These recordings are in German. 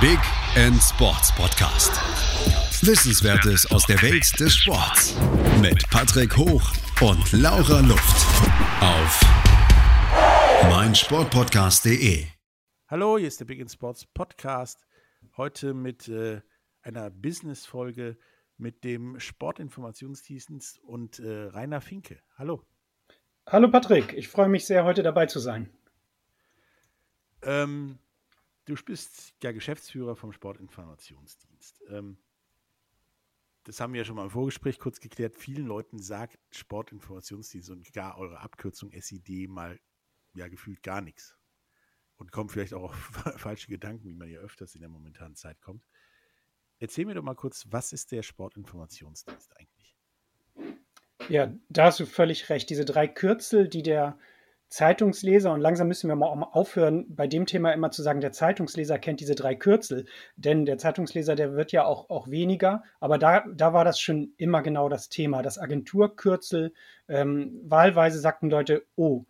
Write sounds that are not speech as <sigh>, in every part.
Big End Sports Podcast. Wissenswertes aus der Welt des Sports mit Patrick Hoch und Laura Luft auf meinsportpodcast.de. Hallo, hier ist der Big End Sports Podcast. Heute mit äh, einer Business-Folge mit dem Sportinformationsdienst und äh, Rainer Finke. Hallo. Hallo Patrick, ich freue mich sehr, heute dabei zu sein. Ähm, du bist ja Geschäftsführer vom Sportinformationsdienst. Ähm, das haben wir ja schon mal im Vorgespräch kurz geklärt. Vielen Leuten sagt Sportinformationsdienst und gar eure Abkürzung SID mal ja gefühlt gar nichts. Und kommen vielleicht auch auf <laughs> falsche Gedanken, wie man ja öfters in der momentanen Zeit kommt. Erzähl mir doch mal kurz, was ist der Sportinformationsdienst eigentlich? Ja, da hast du völlig recht. Diese drei Kürzel, die der Zeitungsleser, und langsam müssen wir mal aufhören, bei dem Thema immer zu sagen, der Zeitungsleser kennt diese drei Kürzel, denn der Zeitungsleser, der wird ja auch, auch weniger, aber da, da war das schon immer genau das Thema, das Agenturkürzel. Ähm, wahlweise sagten Leute, oh,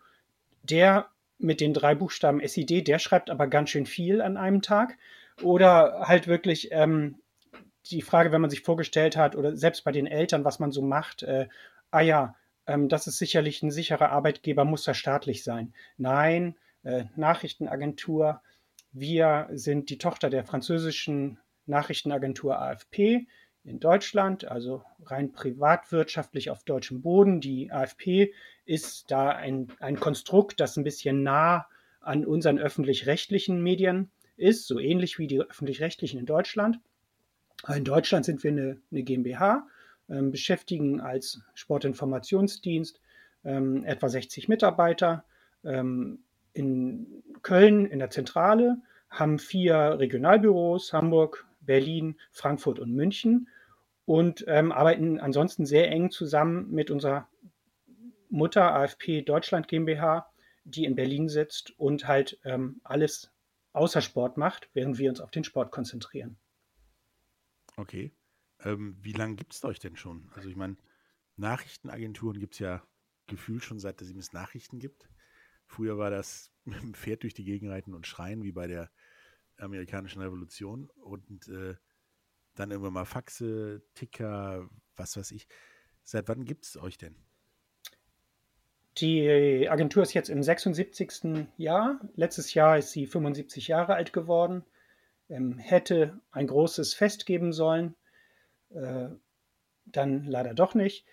der mit den drei Buchstaben SID, der schreibt aber ganz schön viel an einem Tag. Oder halt wirklich ähm, die Frage, wenn man sich vorgestellt hat, oder selbst bei den Eltern, was man so macht, äh, ah ja, ähm, das ist sicherlich ein sicherer Arbeitgeber, muss er staatlich sein. Nein, äh, Nachrichtenagentur. Wir sind die Tochter der französischen Nachrichtenagentur AFP in Deutschland, also rein privatwirtschaftlich auf deutschem Boden. Die AFP ist da ein, ein Konstrukt, das ein bisschen nah an unseren öffentlich-rechtlichen Medien ist, so ähnlich wie die öffentlich-rechtlichen in Deutschland. In Deutschland sind wir eine, eine GmbH beschäftigen als Sportinformationsdienst ähm, etwa 60 Mitarbeiter. Ähm, in Köln in der Zentrale haben vier Regionalbüros, Hamburg, Berlin, Frankfurt und München und ähm, arbeiten ansonsten sehr eng zusammen mit unserer Mutter AFP Deutschland GmbH, die in Berlin sitzt und halt ähm, alles außer Sport macht, während wir uns auf den Sport konzentrieren. Okay. Ähm, wie lange gibt es euch denn schon? Also ich meine, Nachrichtenagenturen gibt es ja gefühlt schon seit es Nachrichten gibt. Früher war das <laughs> mit dem Pferd durch die Gegend reiten und schreien, wie bei der amerikanischen Revolution. Und äh, dann irgendwann mal Faxe, Ticker, was weiß ich. Seit wann gibt es euch denn? Die Agentur ist jetzt im 76. Jahr. Letztes Jahr ist sie 75 Jahre alt geworden. Ähm, hätte ein großes Fest geben sollen. Äh, dann leider doch nicht.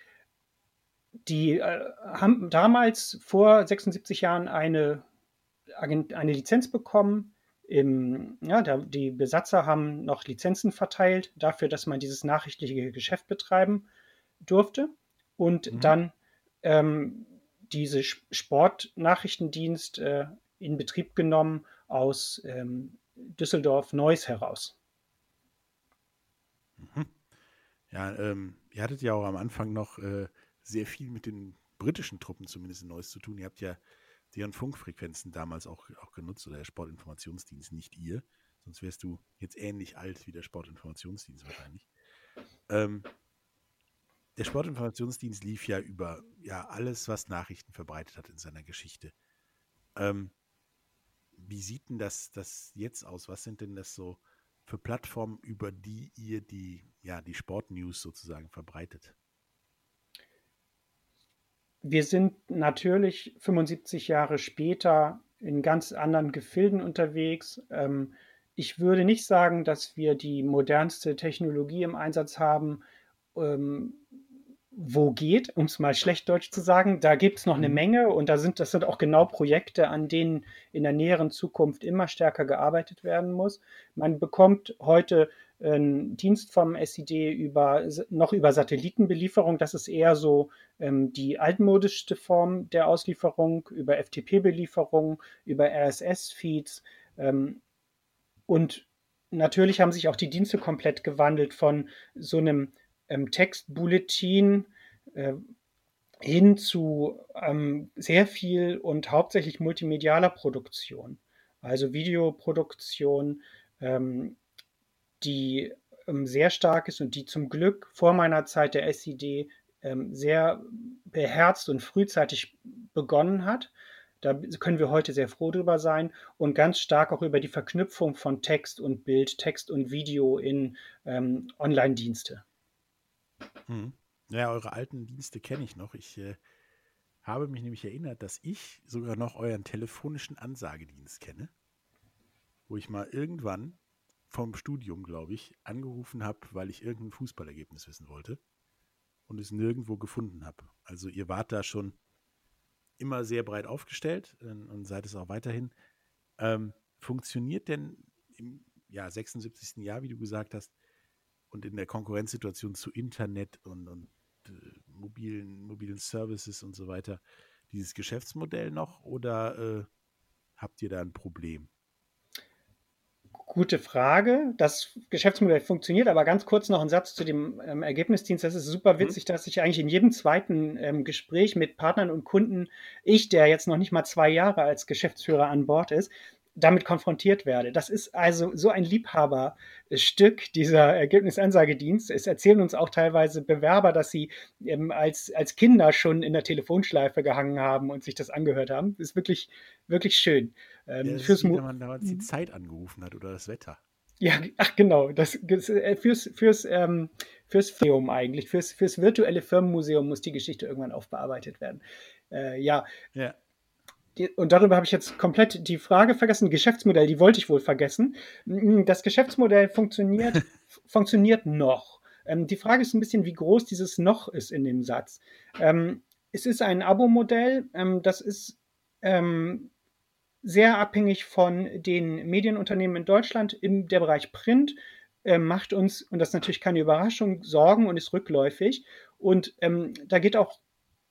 Die äh, haben damals vor 76 Jahren eine, eine Lizenz bekommen. Im, ja, da, die Besatzer haben noch Lizenzen verteilt dafür, dass man dieses nachrichtliche Geschäft betreiben durfte. Und mhm. dann ähm, diese Sportnachrichtendienst äh, in Betrieb genommen aus ähm, Düsseldorf-Neuss heraus. Mhm. Ja, ähm, ihr hattet ja auch am Anfang noch äh, sehr viel mit den britischen Truppen zumindest in Neuss zu tun. Ihr habt ja deren Funkfrequenzen damals auch, auch genutzt oder der Sportinformationsdienst, nicht ihr. Sonst wärst du jetzt ähnlich alt wie der Sportinformationsdienst wahrscheinlich. Ähm, der Sportinformationsdienst lief ja über ja alles, was Nachrichten verbreitet hat in seiner Geschichte. Ähm, wie sieht denn das, das jetzt aus? Was sind denn das so für Plattformen, über die ihr die, ja, die Sportnews sozusagen verbreitet? Wir sind natürlich 75 Jahre später in ganz anderen Gefilden unterwegs. Ähm, ich würde nicht sagen, dass wir die modernste Technologie im Einsatz haben. Ähm, wo geht, um es mal schlecht Deutsch zu sagen. Da gibt es noch eine mhm. Menge und da sind, das sind auch genau Projekte, an denen in der näheren Zukunft immer stärker gearbeitet werden muss. Man bekommt heute einen Dienst vom SID über, noch über Satellitenbelieferung. Das ist eher so ähm, die altmodischste Form der Auslieferung, über FTP-Belieferung, über RSS-Feeds. Ähm, und natürlich haben sich auch die Dienste komplett gewandelt von so einem ähm, Textbulletin äh, hin zu ähm, sehr viel und hauptsächlich multimedialer Produktion, also Videoproduktion, ähm, die ähm, sehr stark ist und die zum Glück vor meiner Zeit der SID ähm, sehr beherzt und frühzeitig begonnen hat. Da können wir heute sehr froh drüber sein und ganz stark auch über die Verknüpfung von Text und Bild, Text und Video in ähm, Online-Dienste. Hm. Ja, eure alten Dienste kenne ich noch. Ich äh, habe mich nämlich erinnert, dass ich sogar noch euren telefonischen Ansagedienst kenne, wo ich mal irgendwann vom Studium, glaube ich, angerufen habe, weil ich irgendein Fußballergebnis wissen wollte und es nirgendwo gefunden habe. Also ihr wart da schon immer sehr breit aufgestellt äh, und seid es auch weiterhin. Ähm, funktioniert denn im ja, 76. Jahr, wie du gesagt hast, und in der Konkurrenzsituation zu Internet und, und äh, mobilen, mobilen Services und so weiter, dieses Geschäftsmodell noch oder äh, habt ihr da ein Problem? Gute Frage. Das Geschäftsmodell funktioniert, aber ganz kurz noch ein Satz zu dem ähm, Ergebnisdienst. Das ist super mhm. witzig, mhm. dass ich eigentlich in jedem zweiten ähm, Gespräch mit Partnern und Kunden, ich, der jetzt noch nicht mal zwei Jahre als Geschäftsführer an Bord ist, damit konfrontiert werde. Das ist also so ein Liebhaberstück, dieser Ergebnisansagedienst. Es erzählen uns auch teilweise Bewerber, dass sie ähm, als, als Kinder schon in der Telefonschleife gehangen haben und sich das angehört haben. Das ist wirklich, wirklich schön. Ähm, ja, fürs ist, wenn man damals die mhm. Zeit angerufen hat oder das Wetter. Ja, ach genau, das, das äh, fürs, fürs, ähm, fürs Firmenmuseum eigentlich, fürs, fürs virtuelle Firmenmuseum muss die Geschichte irgendwann aufbearbeitet werden. Äh, ja. ja und darüber habe ich jetzt komplett die Frage vergessen. Geschäftsmodell, die wollte ich wohl vergessen. Mm, das Geschäftsmodell funktioniert, <laughs> funktioniert noch. Ähm, die Frage ist ein bisschen, wie groß dieses noch ist in dem Satz. Ähm, es ist ein Abo-Modell, ähm, das ist ähm, sehr abhängig von den Medienunternehmen in Deutschland im der Bereich Print. Äh, macht uns, und das ist natürlich keine Überraschung, Sorgen und ist rückläufig. Und ähm, da geht auch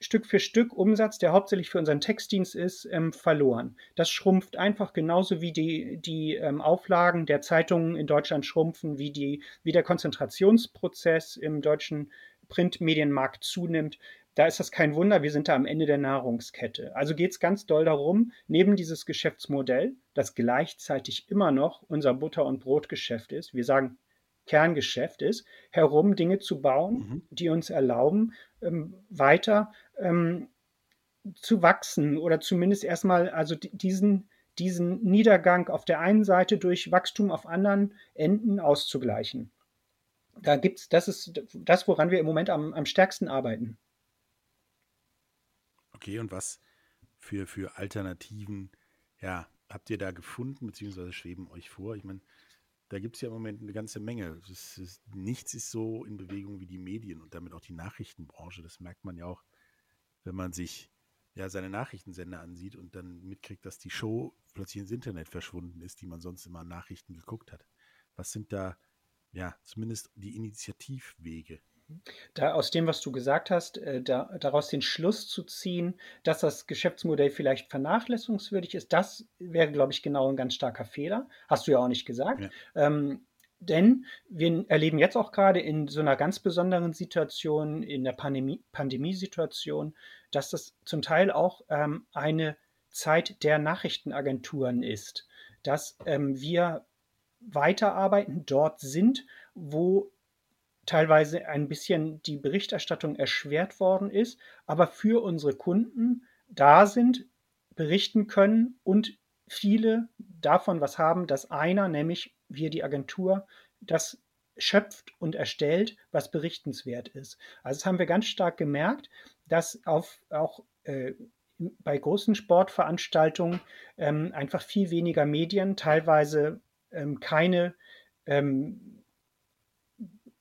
Stück für Stück Umsatz, der hauptsächlich für unseren Textdienst ist, ähm, verloren. Das schrumpft einfach genauso wie die, die ähm, Auflagen der Zeitungen in Deutschland schrumpfen, wie, die, wie der Konzentrationsprozess im deutschen Printmedienmarkt zunimmt. Da ist das kein Wunder, wir sind da am Ende der Nahrungskette. Also geht es ganz doll darum, neben dieses Geschäftsmodell, das gleichzeitig immer noch unser Butter- und Brotgeschäft ist, wir sagen Kerngeschäft ist, herum Dinge zu bauen, mhm. die uns erlauben, ähm, weiter ähm, zu wachsen oder zumindest erstmal also diesen, diesen Niedergang auf der einen Seite durch Wachstum auf anderen Enden auszugleichen. Da gibt's, das ist das, woran wir im Moment am, am stärksten arbeiten. Okay, und was für, für Alternativen ja, habt ihr da gefunden, beziehungsweise schweben euch vor? Ich meine, da gibt es ja im Moment eine ganze Menge. Ist, nichts ist so in Bewegung wie die Medien und damit auch die Nachrichtenbranche. Das merkt man ja auch, wenn man sich ja seine Nachrichtensender ansieht und dann mitkriegt, dass die Show plötzlich ins Internet verschwunden ist, die man sonst immer an Nachrichten geguckt hat. Was sind da ja zumindest die Initiativwege, da, aus dem, was du gesagt hast, äh, da, daraus den Schluss zu ziehen, dass das Geschäftsmodell vielleicht vernachlässigungswürdig ist, das wäre, glaube ich, genau ein ganz starker Fehler. Hast du ja auch nicht gesagt. Ja. Ähm, denn wir erleben jetzt auch gerade in so einer ganz besonderen Situation, in der Pandemie, Pandemiesituation, dass das zum Teil auch ähm, eine Zeit der Nachrichtenagenturen ist, dass ähm, wir weiterarbeiten, dort sind, wo teilweise ein bisschen die Berichterstattung erschwert worden ist, aber für unsere Kunden da sind, berichten können und viele davon was haben, dass einer, nämlich wir die Agentur, das schöpft und erstellt, was berichtenswert ist. Also das haben wir ganz stark gemerkt, dass auf, auch äh, bei großen Sportveranstaltungen ähm, einfach viel weniger Medien, teilweise ähm, keine ähm,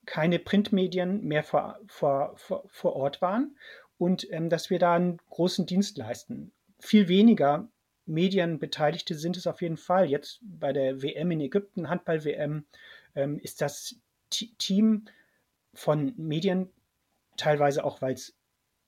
keine Printmedien mehr vor, vor, vor, vor Ort waren und ähm, dass wir da einen großen Dienst leisten. Viel weniger Medienbeteiligte sind es auf jeden Fall. Jetzt bei der WM in Ägypten, Handball-WM, ähm, ist das T Team von Medien, teilweise auch weil es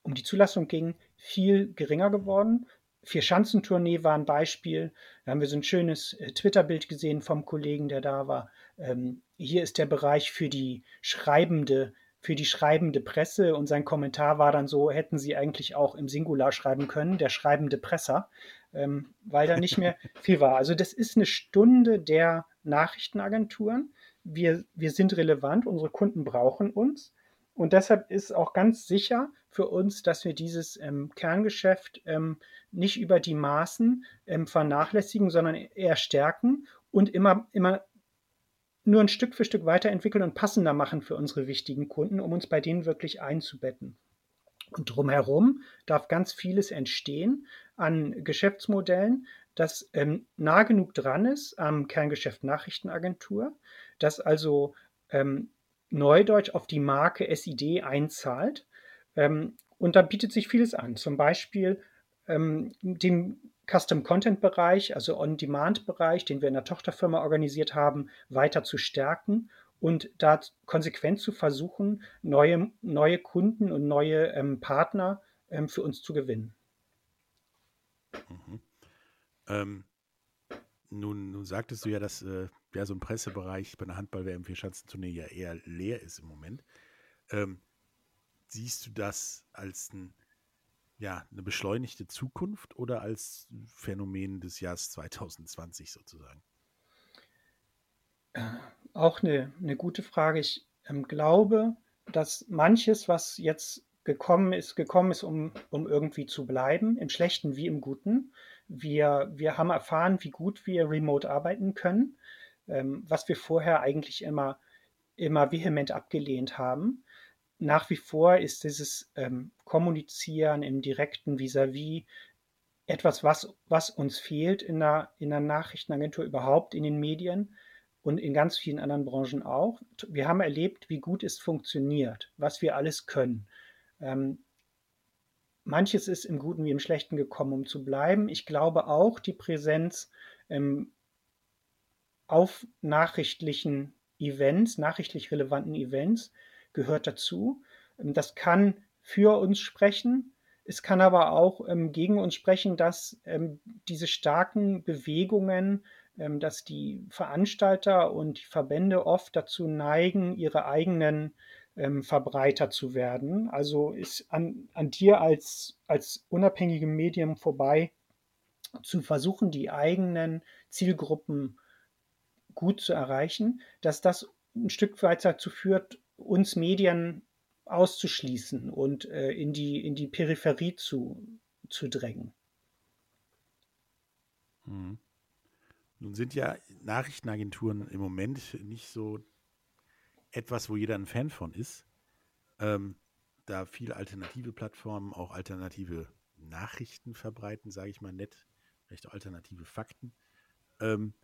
um die Zulassung ging, viel geringer geworden. Vier-Schanzentournee war ein Beispiel. Da haben wir so ein schönes äh, Twitter-Bild gesehen vom Kollegen, der da war. Ähm, hier ist der Bereich für die schreibende, für die schreibende Presse und sein Kommentar war dann so, hätten sie eigentlich auch im Singular schreiben können, der schreibende Presser, ähm, weil da nicht mehr <laughs> viel war. Also das ist eine Stunde der Nachrichtenagenturen. Wir, wir sind relevant, unsere Kunden brauchen uns. und deshalb ist auch ganz sicher für uns, dass wir dieses ähm, Kerngeschäft ähm, nicht über die Maßen ähm, vernachlässigen, sondern eher stärken und immer, immer nur ein Stück für Stück weiterentwickeln und passender machen für unsere wichtigen Kunden, um uns bei denen wirklich einzubetten. Und drumherum darf ganz vieles entstehen an Geschäftsmodellen, das ähm, nah genug dran ist am Kerngeschäft Nachrichtenagentur, das also ähm, Neudeutsch auf die Marke SID einzahlt. Ähm, und da bietet sich vieles an. Zum Beispiel ähm, den Custom Content Bereich, also On-Demand Bereich, den wir in der Tochterfirma organisiert haben, weiter zu stärken und da konsequent zu versuchen, neue, neue Kunden und neue ähm, Partner ähm, für uns zu gewinnen. Mhm. Ähm, nun, nun sagtest du ja, dass äh, ja, so ein Pressebereich bei einer Handball-WM für Schanzenturnier ja eher leer ist im Moment. Ähm, siehst du das als ein, ja, eine beschleunigte Zukunft oder als Phänomen des Jahres 2020 sozusagen? Äh, auch eine, eine gute Frage. Ich ähm, glaube, dass manches, was jetzt gekommen ist, gekommen ist, um, um irgendwie zu bleiben, im Schlechten wie im Guten. Wir, wir haben erfahren, wie gut wir remote arbeiten können, ähm, was wir vorher eigentlich immer, immer vehement abgelehnt haben. Nach wie vor ist dieses ähm, Kommunizieren im direkten Vis-à-vis -vis etwas, was, was uns fehlt in der, in der Nachrichtenagentur, überhaupt in den Medien und in ganz vielen anderen Branchen auch. Wir haben erlebt, wie gut es funktioniert, was wir alles können. Ähm, manches ist im Guten wie im Schlechten gekommen, um zu bleiben. Ich glaube auch, die Präsenz ähm, auf nachrichtlichen Events, nachrichtlich relevanten Events gehört dazu. Ähm, das kann für uns sprechen. Es kann aber auch ähm, gegen uns sprechen, dass ähm, diese starken Bewegungen, dass die Veranstalter und die Verbände oft dazu neigen, ihre eigenen Verbreiter zu werden. Also ist an, an dir als, als unabhängigem Medium vorbei, zu versuchen, die eigenen Zielgruppen gut zu erreichen, dass das ein Stück weit dazu führt, uns Medien auszuschließen und äh, in, die, in die Peripherie zu, zu drängen. Hm. Nun sind ja Nachrichtenagenturen im Moment nicht so etwas, wo jeder ein Fan von ist. Ähm, da viele alternative Plattformen auch alternative Nachrichten verbreiten, sage ich mal nett, vielleicht auch alternative Fakten. Ähm,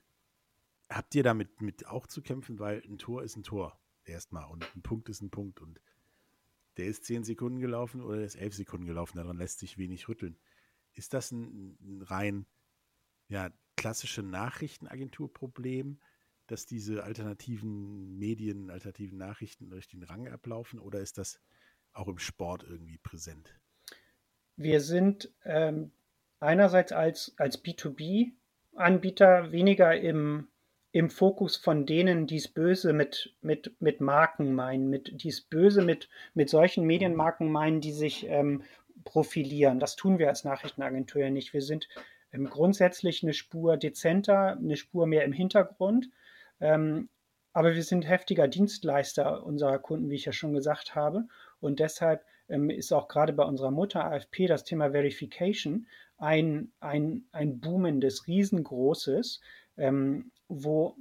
habt ihr damit mit auch zu kämpfen, weil ein Tor ist ein Tor erstmal und ein Punkt ist ein Punkt und der ist zehn Sekunden gelaufen oder der ist elf Sekunden gelaufen, daran lässt sich wenig rütteln. Ist das ein, ein rein ja, klassische Nachrichtenagenturproblem, dass diese alternativen Medien, alternativen Nachrichten durch den Rang ablaufen oder ist das auch im Sport irgendwie präsent? Wir sind ähm, einerseits als, als B2B-Anbieter weniger im im Fokus von denen, die es böse mit, mit, mit Marken meinen, mit, die es böse mit, mit solchen Medienmarken meinen, die sich ähm, profilieren. Das tun wir als Nachrichtenagentur ja nicht. Wir sind ähm, grundsätzlich eine Spur dezenter, eine Spur mehr im Hintergrund. Ähm, aber wir sind heftiger Dienstleister unserer Kunden, wie ich ja schon gesagt habe. Und deshalb ähm, ist auch gerade bei unserer Mutter AFP das Thema Verification ein, ein, ein boomendes, riesengroßes, ähm, wo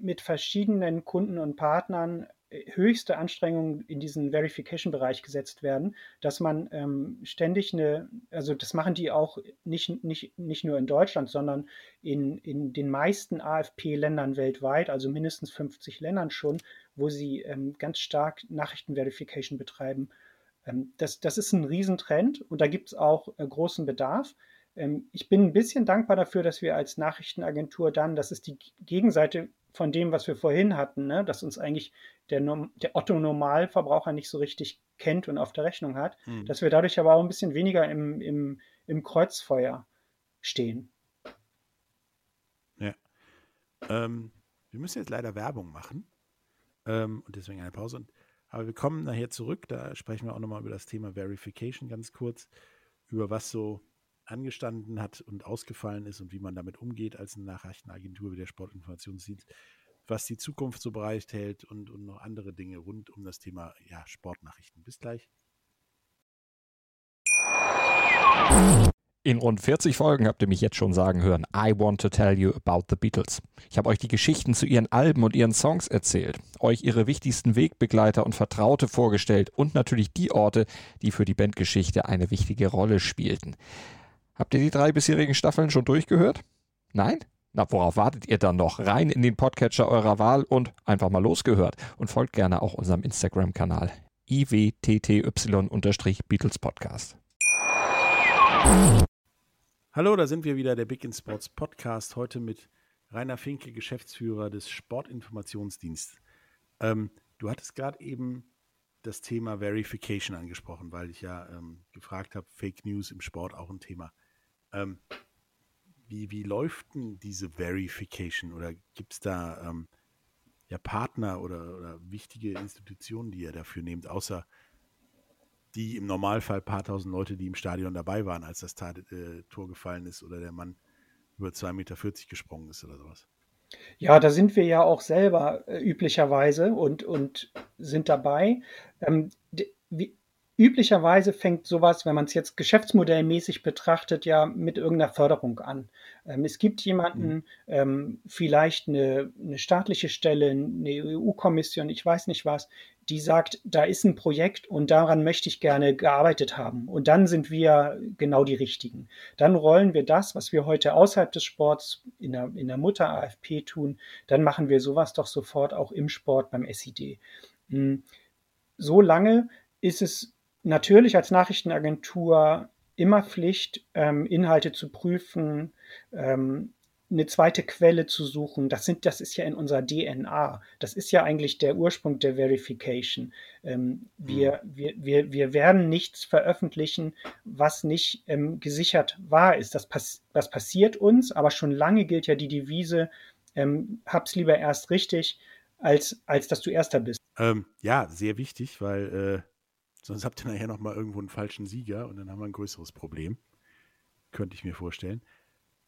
mit verschiedenen Kunden und Partnern äh, höchste Anstrengungen in diesen Verification-Bereich gesetzt werden, dass man ähm, ständig eine, also das machen die auch nicht, nicht, nicht nur in Deutschland, sondern in, in den meisten AFP-Ländern weltweit, also mindestens 50 Ländern schon, wo sie ähm, ganz stark Nachrichten-Verification betreiben. Ähm, das, das ist ein Riesentrend und da gibt es auch äh, großen Bedarf. Ähm, ich bin ein bisschen dankbar dafür, dass wir als Nachrichtenagentur dann, das ist die Gegenseite von dem, was wir vorhin hatten, ne, dass uns eigentlich der, der Otto-Normalverbraucher nicht so richtig kennt und auf der Rechnung hat, hm. dass wir dadurch aber auch ein bisschen weniger im, im, im Kreuzfeuer stehen. Ja. Ähm, wir müssen jetzt leider Werbung machen ähm, und deswegen eine Pause. Aber wir kommen nachher zurück, da sprechen wir auch nochmal über das Thema Verification ganz kurz, über was so angestanden hat und ausgefallen ist und wie man damit umgeht als eine Nachrichtenagentur wie der Sportinformationsdienst. was die Zukunft so bereithält und, und noch andere Dinge rund um das Thema ja, Sportnachrichten. Bis gleich. In rund 40 Folgen habt ihr mich jetzt schon sagen hören, I want to tell you about the Beatles. Ich habe euch die Geschichten zu ihren Alben und ihren Songs erzählt, euch ihre wichtigsten Wegbegleiter und Vertraute vorgestellt und natürlich die Orte, die für die Bandgeschichte eine wichtige Rolle spielten. Habt ihr die drei bisherigen Staffeln schon durchgehört? Nein? Na, worauf wartet ihr dann noch? Rein in den Podcatcher eurer Wahl und einfach mal losgehört. Und folgt gerne auch unserem Instagram-Kanal iwtty-Beatles Podcast. Hallo, da sind wir wieder, der Big in Sports Podcast. Heute mit Rainer Finke, Geschäftsführer des Sportinformationsdienstes. Ähm, du hattest gerade eben das Thema Verification angesprochen, weil ich ja ähm, gefragt habe, Fake News im Sport auch ein Thema. Ähm, wie, wie läuft denn diese Verification oder gibt es da ähm, ja Partner oder, oder wichtige Institutionen, die ihr dafür nehmt, außer die im Normalfall paar tausend Leute, die im Stadion dabei waren, als das Tat, äh, Tor gefallen ist oder der Mann über 2,40 Meter gesprungen ist oder sowas. Ja, da sind wir ja auch selber äh, üblicherweise und, und sind dabei. Ähm, wie, üblicherweise fängt sowas, wenn man es jetzt geschäftsmodellmäßig betrachtet, ja mit irgendeiner Förderung an. Ähm, es gibt jemanden, mhm. ähm, vielleicht eine, eine, staatliche Stelle, eine EU-Kommission, ich weiß nicht was, die sagt, da ist ein Projekt und daran möchte ich gerne gearbeitet haben. Und dann sind wir genau die Richtigen. Dann rollen wir das, was wir heute außerhalb des Sports in der, in der Mutter AFP tun, dann machen wir sowas doch sofort auch im Sport beim SID. Hm. So lange ist es natürlich als Nachrichtenagentur immer Pflicht, ähm, Inhalte zu prüfen, ähm, eine zweite Quelle zu suchen. Das, sind, das ist ja in unserer DNA. Das ist ja eigentlich der Ursprung der Verification. Ähm, wir, mhm. wir, wir, wir werden nichts veröffentlichen, was nicht ähm, gesichert wahr ist. Das, pass das passiert uns, aber schon lange gilt ja die Devise, ähm, hab's lieber erst richtig, als, als dass du Erster bist. Ähm, ja, sehr wichtig, weil äh, sonst habt ihr nachher nochmal irgendwo einen falschen Sieger und dann haben wir ein größeres Problem. Könnte ich mir vorstellen.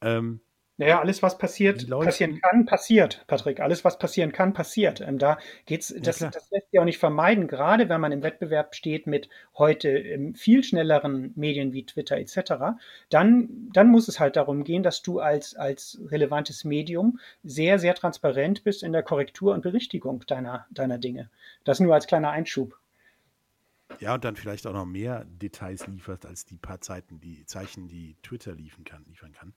Ähm, naja, alles, was passiert, passieren kann, passiert, Patrick. Alles, was passieren kann, passiert. Ähm, da geht's, das, ja, das lässt sich auch nicht vermeiden, gerade wenn man im Wettbewerb steht mit heute ähm, viel schnelleren Medien wie Twitter etc. Dann, dann muss es halt darum gehen, dass du als, als relevantes Medium sehr, sehr transparent bist in der Korrektur und Berichtigung deiner, deiner Dinge. Das nur als kleiner Einschub. Ja, und dann vielleicht auch noch mehr Details liefert als die paar Zeiten, die Zeichen, die Twitter liefern kann. Liefern kann.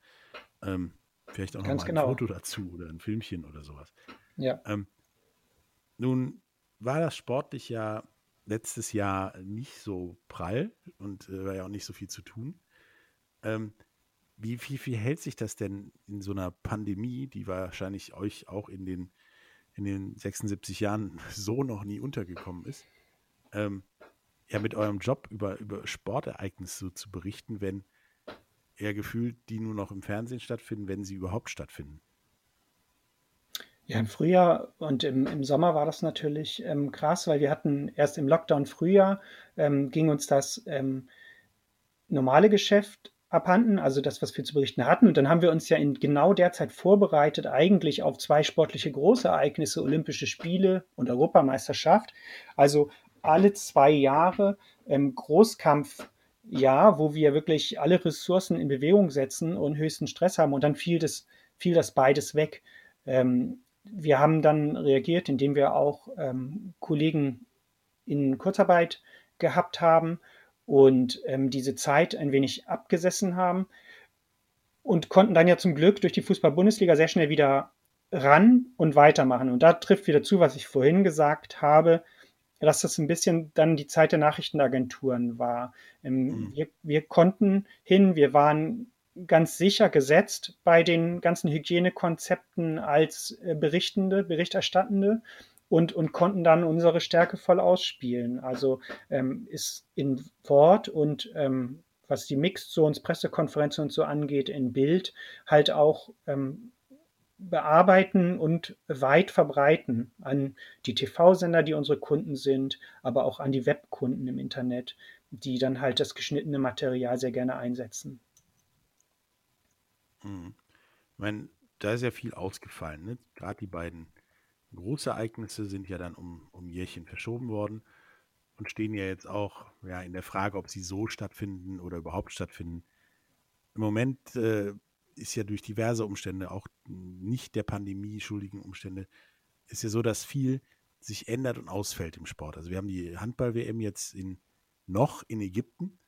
Ähm, Vielleicht auch Ganz noch mal ein genau. Foto dazu oder ein Filmchen oder sowas. Ja. Ähm, nun war das sportlich ja letztes Jahr nicht so prall und äh, war ja auch nicht so viel zu tun. Ähm, wie, wie, wie hält sich das denn in so einer Pandemie, die wahrscheinlich euch auch in den, in den 76 Jahren <laughs> so noch nie untergekommen ist, ähm, ja mit eurem Job über, über Sportereignisse zu berichten, wenn eher gefühlt, die nur noch im Fernsehen stattfinden, wenn sie überhaupt stattfinden. Ja, im Frühjahr und im, im Sommer war das natürlich ähm, krass, weil wir hatten erst im Lockdown Frühjahr ähm, ging uns das ähm, normale Geschäft abhanden, also das, was wir zu berichten hatten. Und dann haben wir uns ja in genau der Zeit vorbereitet, eigentlich auf zwei sportliche Großereignisse, Olympische Spiele und Europameisterschaft. Also alle zwei Jahre ähm, Großkampf Jahr, wo wir wirklich alle Ressourcen in Bewegung setzen und höchsten Stress haben und dann fiel das, fiel das beides weg. Ähm, wir haben dann reagiert, indem wir auch ähm, Kollegen in Kurzarbeit gehabt haben und ähm, diese Zeit ein wenig abgesessen haben und konnten dann ja zum Glück durch die Fußball-Bundesliga sehr schnell wieder ran und weitermachen. Und da trifft wieder zu, was ich vorhin gesagt habe dass das ein bisschen dann die Zeit der Nachrichtenagenturen war. Ähm, mhm. Wir, wir, konnten hin, wir waren ganz sicher gesetzt bei den ganzen Hygienekonzepten als äh, Berichtende, Berichterstattende und, und konnten dann unsere Stärke voll ausspielen. Also ähm, ist in Wort und ähm, was die Mixed Zones, Pressekonferenzen und so angeht, in Bild halt auch ähm, bearbeiten und weit verbreiten an die TV-Sender, die unsere Kunden sind, aber auch an die Webkunden im Internet, die dann halt das geschnittene Material sehr gerne einsetzen. Hm. Ich meine, da ist ja viel ausgefallen, ne? gerade die beiden große Ereignisse sind ja dann um, um Jährchen verschoben worden und stehen ja jetzt auch ja, in der Frage, ob sie so stattfinden oder überhaupt stattfinden. Im Moment äh, ist ja durch diverse Umstände, auch nicht der Pandemie schuldigen Umstände, ist ja so, dass viel sich ändert und ausfällt im Sport. Also wir haben die Handball-WM jetzt in, noch in Ägypten,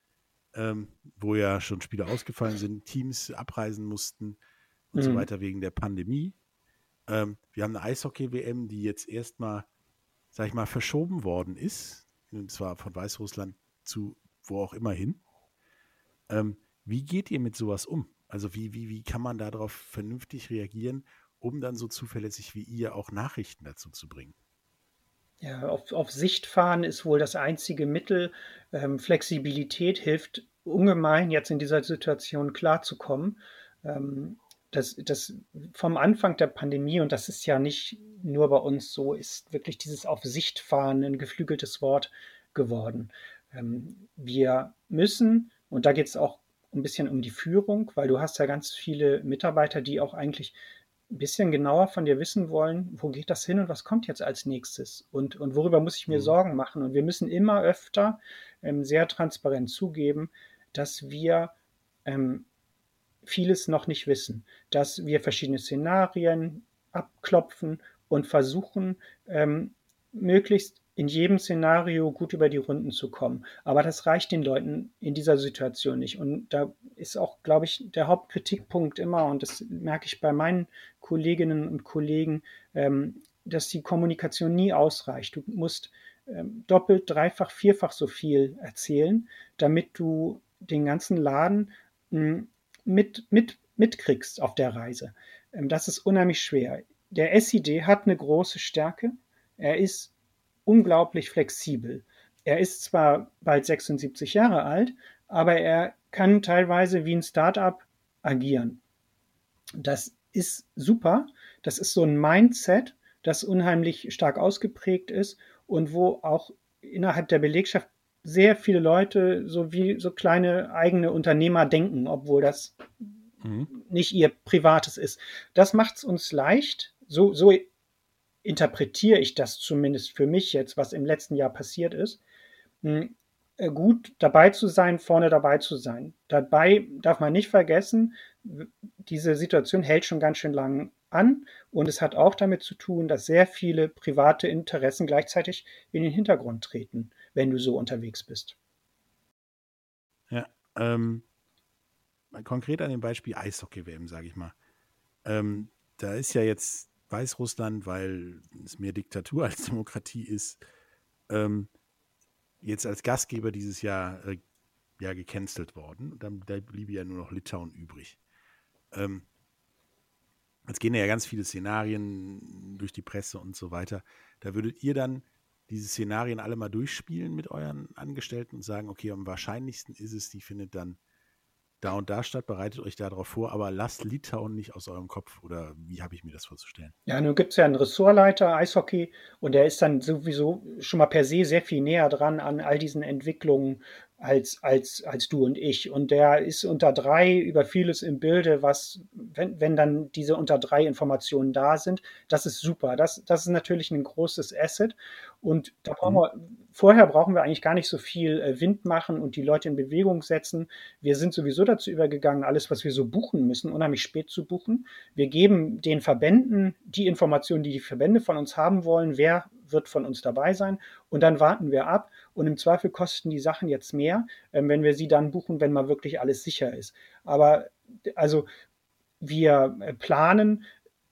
ähm, wo ja schon Spiele ausgefallen sind, Teams abreisen mussten und mhm. so weiter wegen der Pandemie. Ähm, wir haben eine Eishockey-WM, die jetzt erstmal, sag ich mal, verschoben worden ist, und zwar von Weißrussland zu wo auch immer hin. Ähm, wie geht ihr mit sowas um? Also wie, wie, wie kann man darauf vernünftig reagieren, um dann so zuverlässig wie ihr auch Nachrichten dazu zu bringen? Ja, auf, auf Sicht fahren ist wohl das einzige Mittel. Ähm, Flexibilität hilft ungemein, jetzt in dieser Situation klarzukommen. Ähm, das, das vom Anfang der Pandemie, und das ist ja nicht nur bei uns so, ist wirklich dieses auf Sicht fahren ein geflügeltes Wort geworden. Ähm, wir müssen, und da geht es auch ein bisschen um die Führung, weil du hast ja ganz viele Mitarbeiter, die auch eigentlich ein bisschen genauer von dir wissen wollen, wo geht das hin und was kommt jetzt als nächstes und, und worüber muss ich mir mhm. Sorgen machen. Und wir müssen immer öfter ähm, sehr transparent zugeben, dass wir ähm, vieles noch nicht wissen, dass wir verschiedene Szenarien abklopfen und versuchen, ähm, möglichst in jedem Szenario gut über die Runden zu kommen. Aber das reicht den Leuten in dieser Situation nicht. Und da ist auch, glaube ich, der Hauptkritikpunkt immer, und das merke ich bei meinen Kolleginnen und Kollegen, ähm, dass die Kommunikation nie ausreicht. Du musst ähm, doppelt, dreifach, vierfach so viel erzählen, damit du den ganzen Laden hm, mit, mit, mitkriegst auf der Reise. Ähm, das ist unheimlich schwer. Der SID hat eine große Stärke. Er ist unglaublich flexibel. Er ist zwar bald 76 Jahre alt, aber er kann teilweise wie ein Startup agieren. Das ist super. Das ist so ein Mindset, das unheimlich stark ausgeprägt ist und wo auch innerhalb der Belegschaft sehr viele Leute so wie so kleine eigene Unternehmer denken, obwohl das mhm. nicht ihr privates ist. Das macht es uns leicht. So, so interpretiere ich das zumindest für mich jetzt, was im letzten Jahr passiert ist, hm, äh, gut dabei zu sein, vorne dabei zu sein. Dabei darf man nicht vergessen, diese Situation hält schon ganz schön lang an und es hat auch damit zu tun, dass sehr viele private Interessen gleichzeitig in den Hintergrund treten, wenn du so unterwegs bist. Ja, ähm, konkret an dem Beispiel Eishockey-WM, sage ich mal. Ähm, da ist ja jetzt Weißrussland, weil es mehr Diktatur <laughs> als Demokratie ist, ähm, jetzt als Gastgeber dieses Jahr äh, ja gecancelt worden. Und dann da blieb ja nur noch Litauen übrig. Ähm, jetzt gehen ja ganz viele Szenarien durch die Presse und so weiter. Da würdet ihr dann diese Szenarien alle mal durchspielen mit euren Angestellten und sagen, okay, am wahrscheinlichsten ist es, die findet dann da und da statt, bereitet euch darauf vor, aber lasst Litauen nicht aus eurem Kopf oder wie habe ich mir das vorzustellen? Ja, nun gibt es ja einen Ressortleiter Eishockey und der ist dann sowieso schon mal per se sehr viel näher dran an all diesen Entwicklungen als, als, als du und ich. Und der ist unter drei über vieles im Bilde, was, wenn, wenn dann diese unter drei Informationen da sind, das ist super. Das, das ist natürlich ein großes Asset. Und da brauchen mhm. wir, vorher brauchen wir eigentlich gar nicht so viel äh, Wind machen und die Leute in Bewegung setzen. Wir sind sowieso dazu übergegangen, alles, was wir so buchen müssen, unheimlich spät zu buchen. Wir geben den Verbänden die Informationen, die die Verbände von uns haben wollen, wer wird von uns dabei sein. Und dann warten wir ab. Und im Zweifel kosten die Sachen jetzt mehr, äh, wenn wir sie dann buchen, wenn mal wirklich alles sicher ist. Aber also wir äh, planen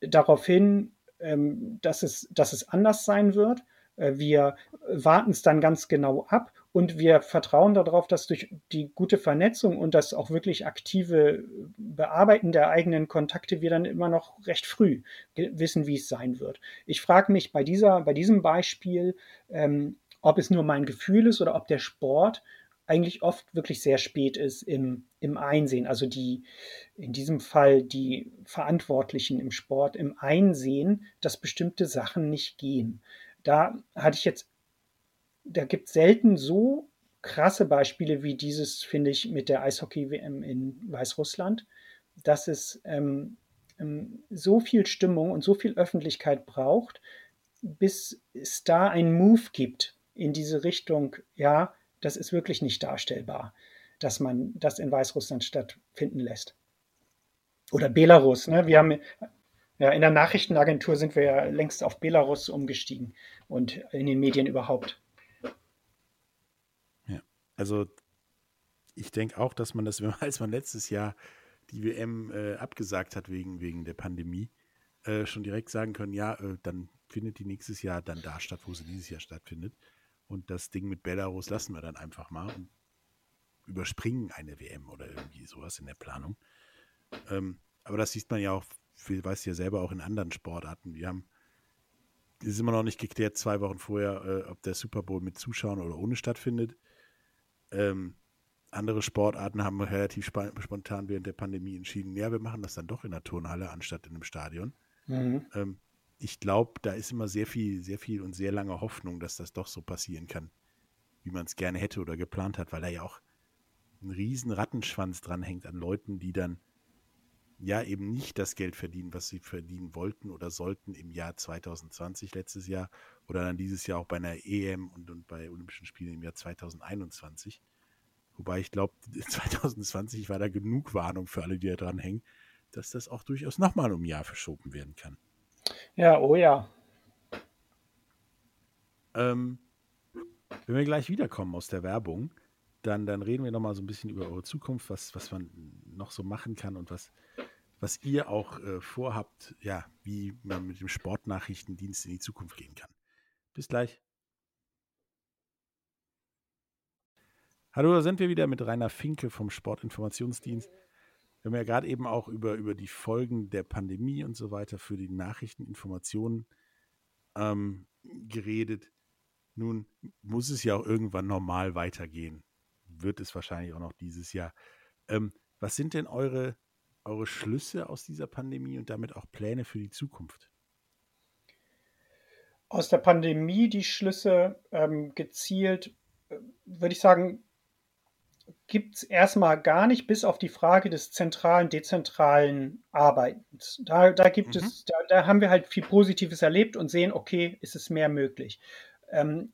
darauf hin, ähm, dass, es, dass es anders sein wird. Äh, wir warten es dann ganz genau ab und wir vertrauen darauf, dass durch die gute Vernetzung und das auch wirklich aktive Bearbeiten der eigenen Kontakte wir dann immer noch recht früh wissen, wie es sein wird. Ich frage mich bei, dieser, bei diesem Beispiel, ähm, ob es nur mein Gefühl ist oder ob der Sport eigentlich oft wirklich sehr spät ist im, im Einsehen. Also die, in diesem Fall die Verantwortlichen im Sport im Einsehen, dass bestimmte Sachen nicht gehen da hatte ich jetzt, da gibt es selten so krasse Beispiele wie dieses, finde ich, mit der Eishockey-WM in Weißrussland, dass es ähm, ähm, so viel Stimmung und so viel Öffentlichkeit braucht, bis es da einen Move gibt in diese Richtung, ja, das ist wirklich nicht darstellbar, dass man das in Weißrussland stattfinden lässt. Oder Belarus. Ne? Wir haben ja, in der Nachrichtenagentur sind wir ja längst auf Belarus umgestiegen und in den Medien überhaupt. Also ich denke auch, dass man das, <laughs> als man letztes Jahr die WM äh, abgesagt hat wegen, wegen der Pandemie, äh, schon direkt sagen können, ja, äh, dann findet die nächstes Jahr dann da statt, wo sie dieses Jahr stattfindet. Und das Ding mit Belarus lassen wir dann einfach mal und überspringen eine WM oder irgendwie sowas in der Planung. Ähm, aber das sieht man ja auch, weiß ja selber auch in anderen Sportarten. Wir haben, es ist immer noch nicht geklärt, zwei Wochen vorher, äh, ob der Super Bowl mit Zuschauern oder ohne stattfindet. Ähm, andere Sportarten haben relativ spontan während der Pandemie entschieden, ja, wir machen das dann doch in der Turnhalle anstatt in einem Stadion. Mhm. Ähm, ich glaube, da ist immer sehr viel, sehr viel und sehr lange Hoffnung, dass das doch so passieren kann, wie man es gerne hätte oder geplant hat, weil da ja auch ein riesen Rattenschwanz dranhängt an Leuten, die dann ja eben nicht das Geld verdienen, was sie verdienen wollten oder sollten im Jahr 2020 letztes Jahr oder dann dieses Jahr auch bei einer EM und, und bei Olympischen Spielen im Jahr 2021. Wobei ich glaube, <laughs> 2020 war da genug Warnung für alle, die da dranhängen, dass das auch durchaus nochmal um ein Jahr verschoben werden kann. Ja, oh ja. Ähm, wenn wir gleich wiederkommen aus der Werbung, dann, dann reden wir nochmal so ein bisschen über eure Zukunft, was, was man noch so machen kann und was, was ihr auch äh, vorhabt, ja, wie man mit dem Sportnachrichtendienst in die Zukunft gehen kann. Bis gleich. Hallo, da sind wir wieder mit Rainer Finke vom Sportinformationsdienst. Wir haben ja gerade eben auch über, über die Folgen der Pandemie und so weiter für die Nachrichteninformationen ähm, geredet. Nun muss es ja auch irgendwann normal weitergehen. Wird es wahrscheinlich auch noch dieses Jahr. Ähm, was sind denn eure, eure Schlüsse aus dieser Pandemie und damit auch Pläne für die Zukunft? Aus der Pandemie die Schlüsse ähm, gezielt, äh, würde ich sagen, gibt es erstmal gar nicht, bis auf die Frage des zentralen, dezentralen Arbeitens. Da, da gibt mhm. es, da, da, haben wir halt viel Positives erlebt und sehen, okay, ist es mehr möglich. Ähm,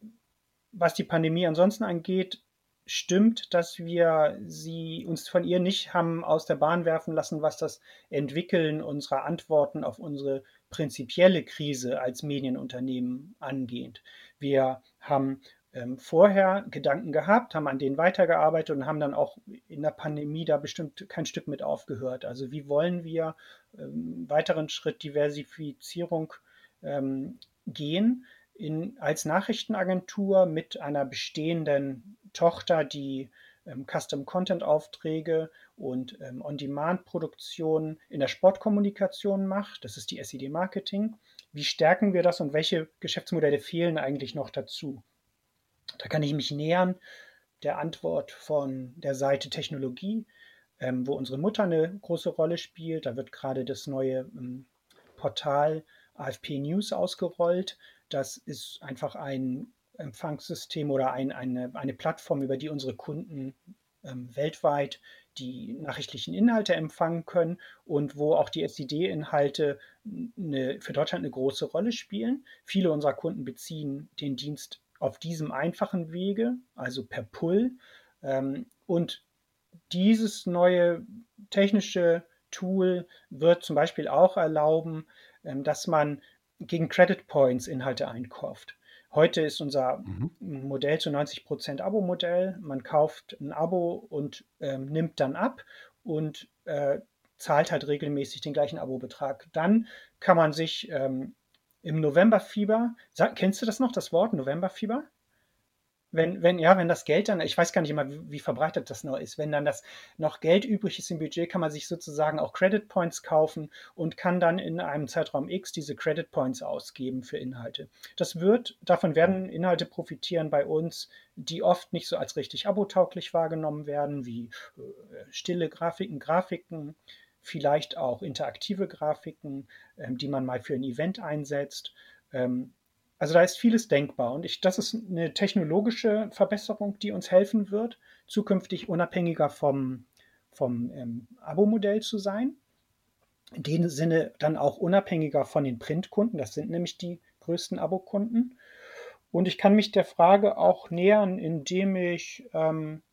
was die Pandemie ansonsten angeht, stimmt, dass wir sie uns von ihr nicht haben aus der Bahn werfen lassen, was das Entwickeln unserer Antworten auf unsere prinzipielle Krise als Medienunternehmen angeht. Wir haben ähm, vorher Gedanken gehabt, haben an denen weitergearbeitet und haben dann auch in der Pandemie da bestimmt kein Stück mit aufgehört. Also wie wollen wir ähm, weiteren Schritt Diversifizierung ähm, gehen in, als Nachrichtenagentur mit einer bestehenden Tochter, die ähm, Custom Content Aufträge und ähm, On-Demand-Produktion in der Sportkommunikation macht. Das ist die SED Marketing. Wie stärken wir das und welche Geschäftsmodelle fehlen eigentlich noch dazu? Da kann ich mich nähern der Antwort von der Seite Technologie, ähm, wo unsere Mutter eine große Rolle spielt. Da wird gerade das neue Portal AFP News ausgerollt. Das ist einfach ein Empfangssystem oder ein, eine, eine Plattform, über die unsere Kunden ähm, weltweit die nachrichtlichen Inhalte empfangen können und wo auch die SED-Inhalte für Deutschland eine große Rolle spielen. Viele unserer Kunden beziehen den Dienst auf diesem einfachen Wege, also per Pull. Ähm, und dieses neue technische Tool wird zum Beispiel auch erlauben, ähm, dass man gegen Credit Points Inhalte einkauft. Heute ist unser mhm. Modell zu 90 Prozent Abo-Modell. Man kauft ein Abo und ähm, nimmt dann ab und äh, zahlt halt regelmäßig den gleichen Abobetrag. Dann kann man sich ähm, im Novemberfieber, sag, kennst du das noch, das Wort Novemberfieber? Wenn, wenn, ja, wenn das Geld dann, ich weiß gar nicht immer, wie, wie, verbreitet das noch ist, wenn dann das noch Geld übrig ist im Budget, kann man sich sozusagen auch Credit Points kaufen und kann dann in einem Zeitraum X diese Credit Points ausgeben für Inhalte. Das wird, davon werden Inhalte profitieren bei uns, die oft nicht so als richtig abotauglich wahrgenommen werden, wie äh, stille Grafiken, Grafiken, vielleicht auch interaktive Grafiken, ähm, die man mal für ein Event einsetzt. Ähm, also da ist vieles denkbar und ich, das ist eine technologische Verbesserung, die uns helfen wird, zukünftig unabhängiger vom, vom ähm, Abo-Modell zu sein. In dem Sinne dann auch unabhängiger von den Printkunden, das sind nämlich die größten Abokunden. Und ich kann mich der Frage auch nähern, indem ich ähm,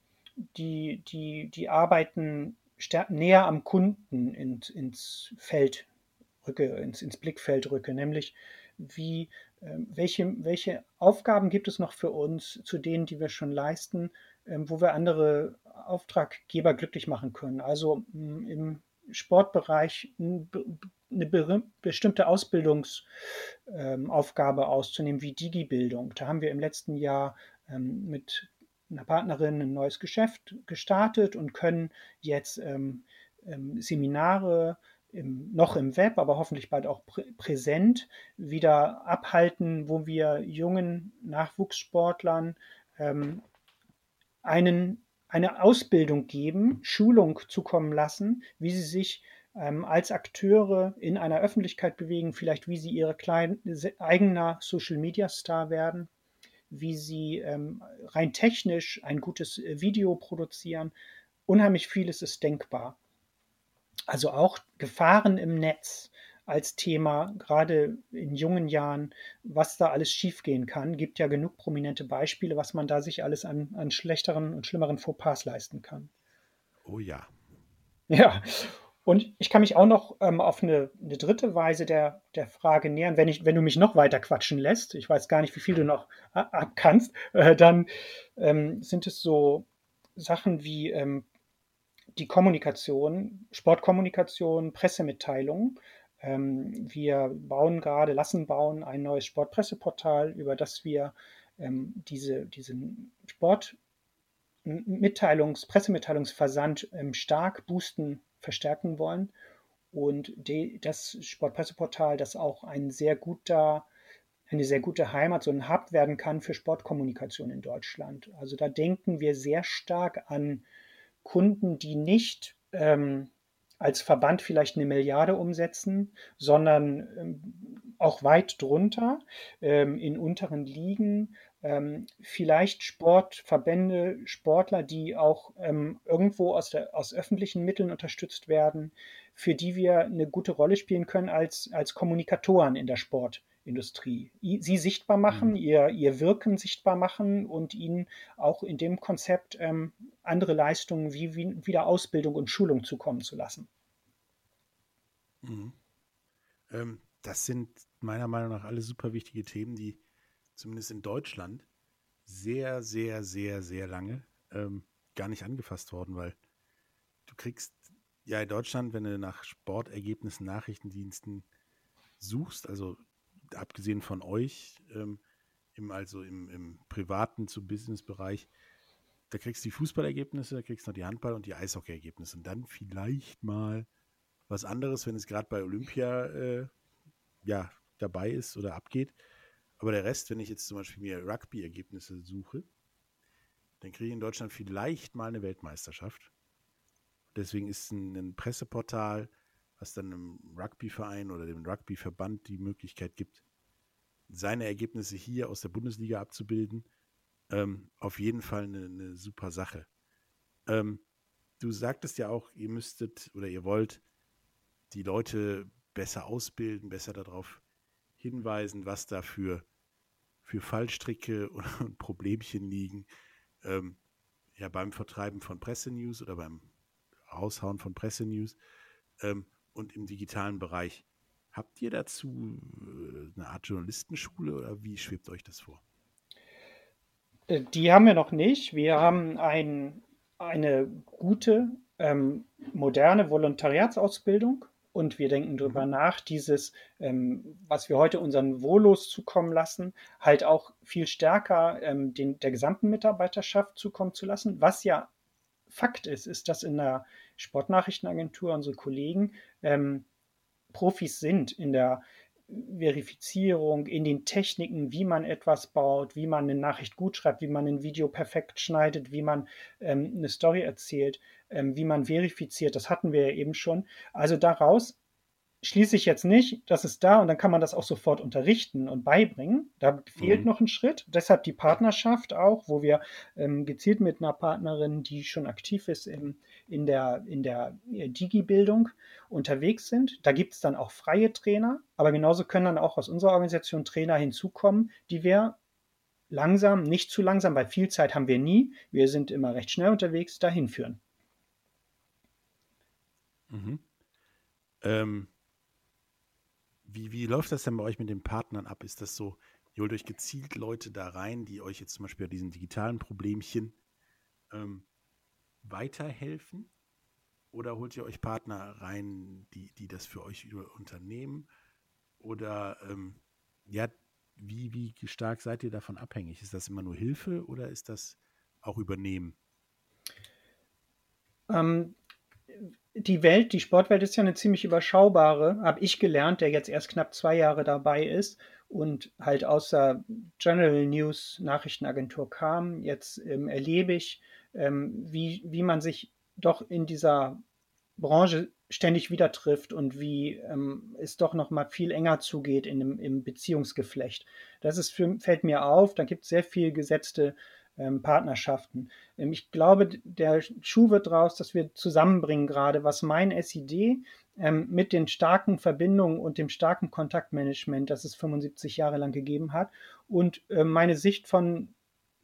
die, die, die Arbeiten näher am Kunden ins, ins Feld rücke, ins, ins Blickfeld rücke, nämlich wie, welche, welche Aufgaben gibt es noch für uns, zu denen, die wir schon leisten, äh, wo wir andere Auftraggeber glücklich machen können. Also mh, im Sportbereich eine bestimmte Ausbildungsaufgabe ähm, auszunehmen, wie Digi-Bildung. Da haben wir im letzten Jahr ähm, mit einer Partnerin ein neues Geschäft gestartet und können jetzt ähm, ähm, Seminare im, noch im Web, aber hoffentlich bald auch prä präsent wieder abhalten, wo wir jungen Nachwuchssportlern ähm, einen, eine Ausbildung geben, Schulung zukommen lassen, wie sie sich ähm, als Akteure in einer Öffentlichkeit bewegen, vielleicht wie sie ihre kleinen, eigener Social Media Star werden wie sie ähm, rein technisch ein gutes äh, Video produzieren. Unheimlich vieles ist denkbar. Also auch Gefahren im Netz als Thema, gerade in jungen Jahren, was da alles schiefgehen kann. Gibt ja genug prominente Beispiele, was man da sich alles an, an schlechteren und schlimmeren Fauxpas leisten kann. Oh ja. Ja, und ich kann mich auch noch ähm, auf eine, eine, dritte Weise der, der Frage nähern, wenn, ich, wenn du mich noch weiter quatschen lässt, ich weiß gar nicht, wie viel du noch abkannst, äh, dann ähm, sind es so Sachen wie ähm, die Kommunikation, Sportkommunikation, Pressemitteilungen. Ähm, wir bauen gerade, lassen bauen ein neues Sportpresseportal, über das wir ähm, diese, diesen Sport Mitteilungs-, Pressemitteilungsversand ähm, stark boosten verstärken wollen. Und die, das Sportpresseportal, das auch ein sehr guter, eine sehr gute Heimat, so ein Hub werden kann für Sportkommunikation in Deutschland. Also da denken wir sehr stark an Kunden, die nicht ähm, als Verband vielleicht eine Milliarde umsetzen, sondern ähm, auch weit drunter ähm, in unteren Ligen ähm, vielleicht Sportverbände, Sportler, die auch ähm, irgendwo aus, der, aus öffentlichen Mitteln unterstützt werden, für die wir eine gute Rolle spielen können als, als Kommunikatoren in der Sportindustrie. Sie sichtbar machen, mhm. ihr, ihr Wirken sichtbar machen und ihnen auch in dem Konzept ähm, andere Leistungen wie, wie wieder Ausbildung und Schulung zukommen zu lassen. Mhm. Ähm, das sind meiner Meinung nach alle super wichtige Themen, die zumindest in Deutschland, sehr, sehr, sehr, sehr lange ähm, gar nicht angefasst worden, weil du kriegst ja in Deutschland, wenn du nach Sportergebnissen, Nachrichtendiensten suchst, also abgesehen von euch, ähm, im, also im, im privaten zum Businessbereich, da kriegst du die Fußballergebnisse, da kriegst du noch die Handball- und die Eishockeyergebnisse und dann vielleicht mal was anderes, wenn es gerade bei Olympia äh, ja, dabei ist oder abgeht. Aber der Rest, wenn ich jetzt zum Beispiel mir Rugby-Ergebnisse suche, dann kriege ich in Deutschland vielleicht mal eine Weltmeisterschaft. Deswegen ist ein, ein Presseportal, was dann einem Rugbyverein oder dem Rugbyverband die Möglichkeit gibt, seine Ergebnisse hier aus der Bundesliga abzubilden, ähm, auf jeden Fall eine, eine super Sache. Ähm, du sagtest ja auch, ihr müsstet oder ihr wollt die Leute besser ausbilden, besser darauf hinweisen, was da für für Fallstricke <laughs> und, Problemchen liegen. Ähm, ja, beim Vertreiben von Pressenews oder beim Raushauen von Pressenews ähm, und im digitalen Bereich. Habt ihr dazu äh, eine Art Journalistenschule oder wie schwebt euch das vor? Äh, die haben wir noch nicht. Wir haben ein, eine gute, ähm, moderne Volontariatsausbildung und wir denken darüber mhm. nach, dieses, ähm, was wir heute unseren Volos zukommen lassen, halt auch viel stärker ähm, den, der gesamten Mitarbeiterschaft zukommen zu lassen. Was ja Fakt ist, ist, dass in der Sportnachrichtenagentur unsere Kollegen ähm, Profis sind in der Verifizierung, in den Techniken, wie man etwas baut, wie man eine Nachricht gut schreibt, wie man ein Video perfekt schneidet, wie man ähm, eine Story erzählt, ähm, wie man verifiziert. Das hatten wir ja eben schon. Also daraus schließe ich jetzt nicht, das ist da und dann kann man das auch sofort unterrichten und beibringen. Da fehlt mhm. noch ein Schritt. Deshalb die Partnerschaft auch, wo wir ähm, gezielt mit einer Partnerin, die schon aktiv ist im, in der, in der äh, Digi-Bildung unterwegs sind. Da gibt es dann auch freie Trainer, aber genauso können dann auch aus unserer Organisation Trainer hinzukommen, die wir langsam, nicht zu langsam, weil viel Zeit haben wir nie, wir sind immer recht schnell unterwegs, dahin führen. Mhm. Ähm, wie, wie läuft das denn bei euch mit den Partnern ab? Ist das so, ihr holt euch gezielt Leute da rein, die euch jetzt zum Beispiel bei diesen digitalen Problemchen ähm, weiterhelfen? Oder holt ihr euch Partner rein, die, die das für euch unternehmen? Oder ähm, ja, wie, wie stark seid ihr davon abhängig? Ist das immer nur Hilfe oder ist das auch Übernehmen? Ähm, die Welt, die Sportwelt ist ja eine ziemlich überschaubare, habe ich gelernt, der jetzt erst knapp zwei Jahre dabei ist und halt aus der General News Nachrichtenagentur kam. Jetzt ähm, erlebe ich, ähm, wie, wie man sich doch in dieser Branche ständig wieder trifft und wie ähm, es doch noch mal viel enger zugeht in dem, im Beziehungsgeflecht. Das ist für, fällt mir auf. Da gibt es sehr viel gesetzte ähm, Partnerschaften. Ähm, ich glaube, der Schuh wird raus, dass wir zusammenbringen gerade, was mein SID ähm, mit den starken Verbindungen und dem starken Kontaktmanagement, das es 75 Jahre lang gegeben hat, und äh, meine Sicht von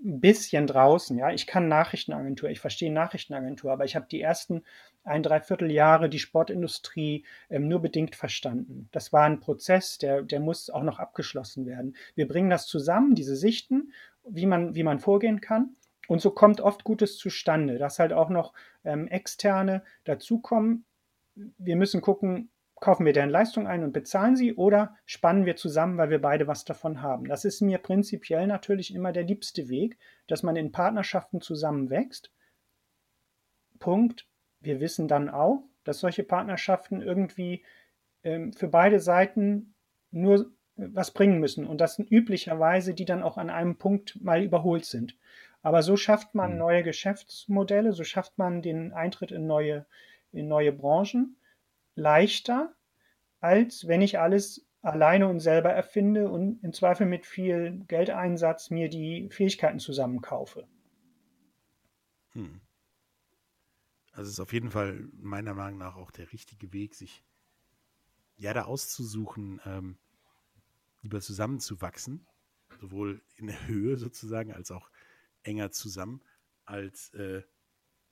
ein bisschen draußen, ja. Ich kann Nachrichtenagentur, ich verstehe Nachrichtenagentur, aber ich habe die ersten ein, dreiviertel Jahre die Sportindustrie ähm, nur bedingt verstanden. Das war ein Prozess, der, der muss auch noch abgeschlossen werden. Wir bringen das zusammen, diese Sichten, wie man, wie man vorgehen kann. Und so kommt oft Gutes zustande, dass halt auch noch ähm, Externe dazukommen. Wir müssen gucken, kaufen wir deren Leistung ein und bezahlen sie oder spannen wir zusammen, weil wir beide was davon haben. Das ist mir prinzipiell natürlich immer der liebste Weg, dass man in Partnerschaften zusammenwächst. Punkt. Wir wissen dann auch, dass solche Partnerschaften irgendwie ähm, für beide Seiten nur was bringen müssen und das üblicherweise die dann auch an einem Punkt mal überholt sind. Aber so schafft man mhm. neue Geschäftsmodelle, so schafft man den Eintritt in neue, in neue Branchen leichter, als wenn ich alles alleine und selber erfinde und im Zweifel mit viel Geldeinsatz mir die Fähigkeiten zusammenkaufe. Hm. Also ist auf jeden Fall meiner Meinung nach auch der richtige Weg, sich ja da auszusuchen, ähm, lieber zusammenzuwachsen, sowohl in der Höhe sozusagen als auch enger zusammen, als äh,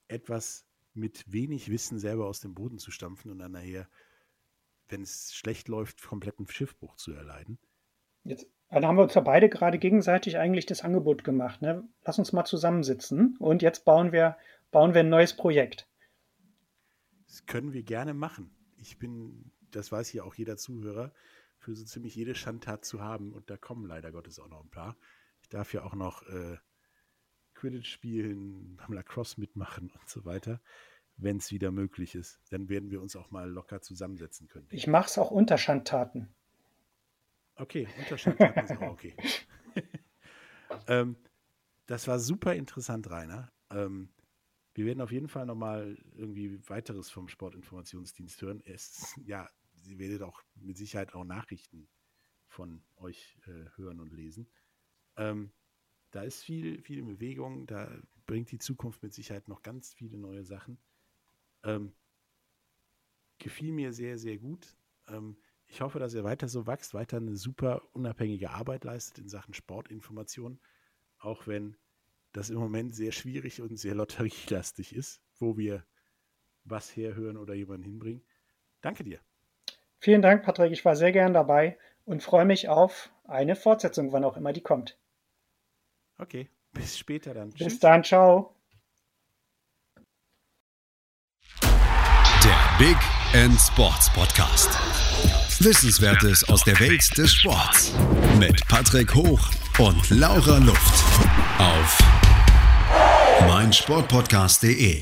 etwas mit wenig Wissen selber aus dem Boden zu stampfen und dann nachher, wenn es schlecht läuft, kompletten Schiffbruch zu erleiden. Jetzt dann haben wir uns ja beide gerade gegenseitig eigentlich das Angebot gemacht. Ne? Lass uns mal zusammensitzen und jetzt bauen wir, bauen wir ein neues Projekt. Das können wir gerne machen. Ich bin, das weiß hier auch jeder Zuhörer, für so ziemlich jede Schandtat zu haben. Und da kommen leider Gottes auch noch ein paar. Ich darf ja auch noch äh, Quidditch spielen, beim Lacrosse mitmachen und so weiter. Wenn es wieder möglich ist, dann werden wir uns auch mal locker zusammensetzen können. Ich mache es auch unter Schandtaten. Okay, unter Schandtaten ist auch okay. <laughs> ähm, das war super interessant, Rainer. Ähm, wir werden auf jeden Fall nochmal irgendwie weiteres vom Sportinformationsdienst hören. Es, ja, ihr werdet auch mit Sicherheit auch Nachrichten von euch äh, hören und lesen. Ähm, da ist viel, viel in Bewegung, da bringt die Zukunft mit Sicherheit noch ganz viele neue Sachen. Ähm, gefiel mir sehr, sehr gut. Ähm, ich hoffe, dass ihr weiter so wächst, weiter eine super unabhängige Arbeit leistet in Sachen Sportinformation, auch wenn das im Moment sehr schwierig und sehr lotterielastig ist, wo wir was herhören oder jemanden hinbringen. Danke dir. Vielen Dank, Patrick. Ich war sehr gern dabei und freue mich auf eine Fortsetzung, wann auch immer die kommt. Okay, bis später dann. Bis Tschüss. dann, ciao. Der Big End Sports Podcast. Wissenswertes aus der Welt des Sports. Mit Patrick Hoch und Laura Luft. Auf meinsportpodcast.de.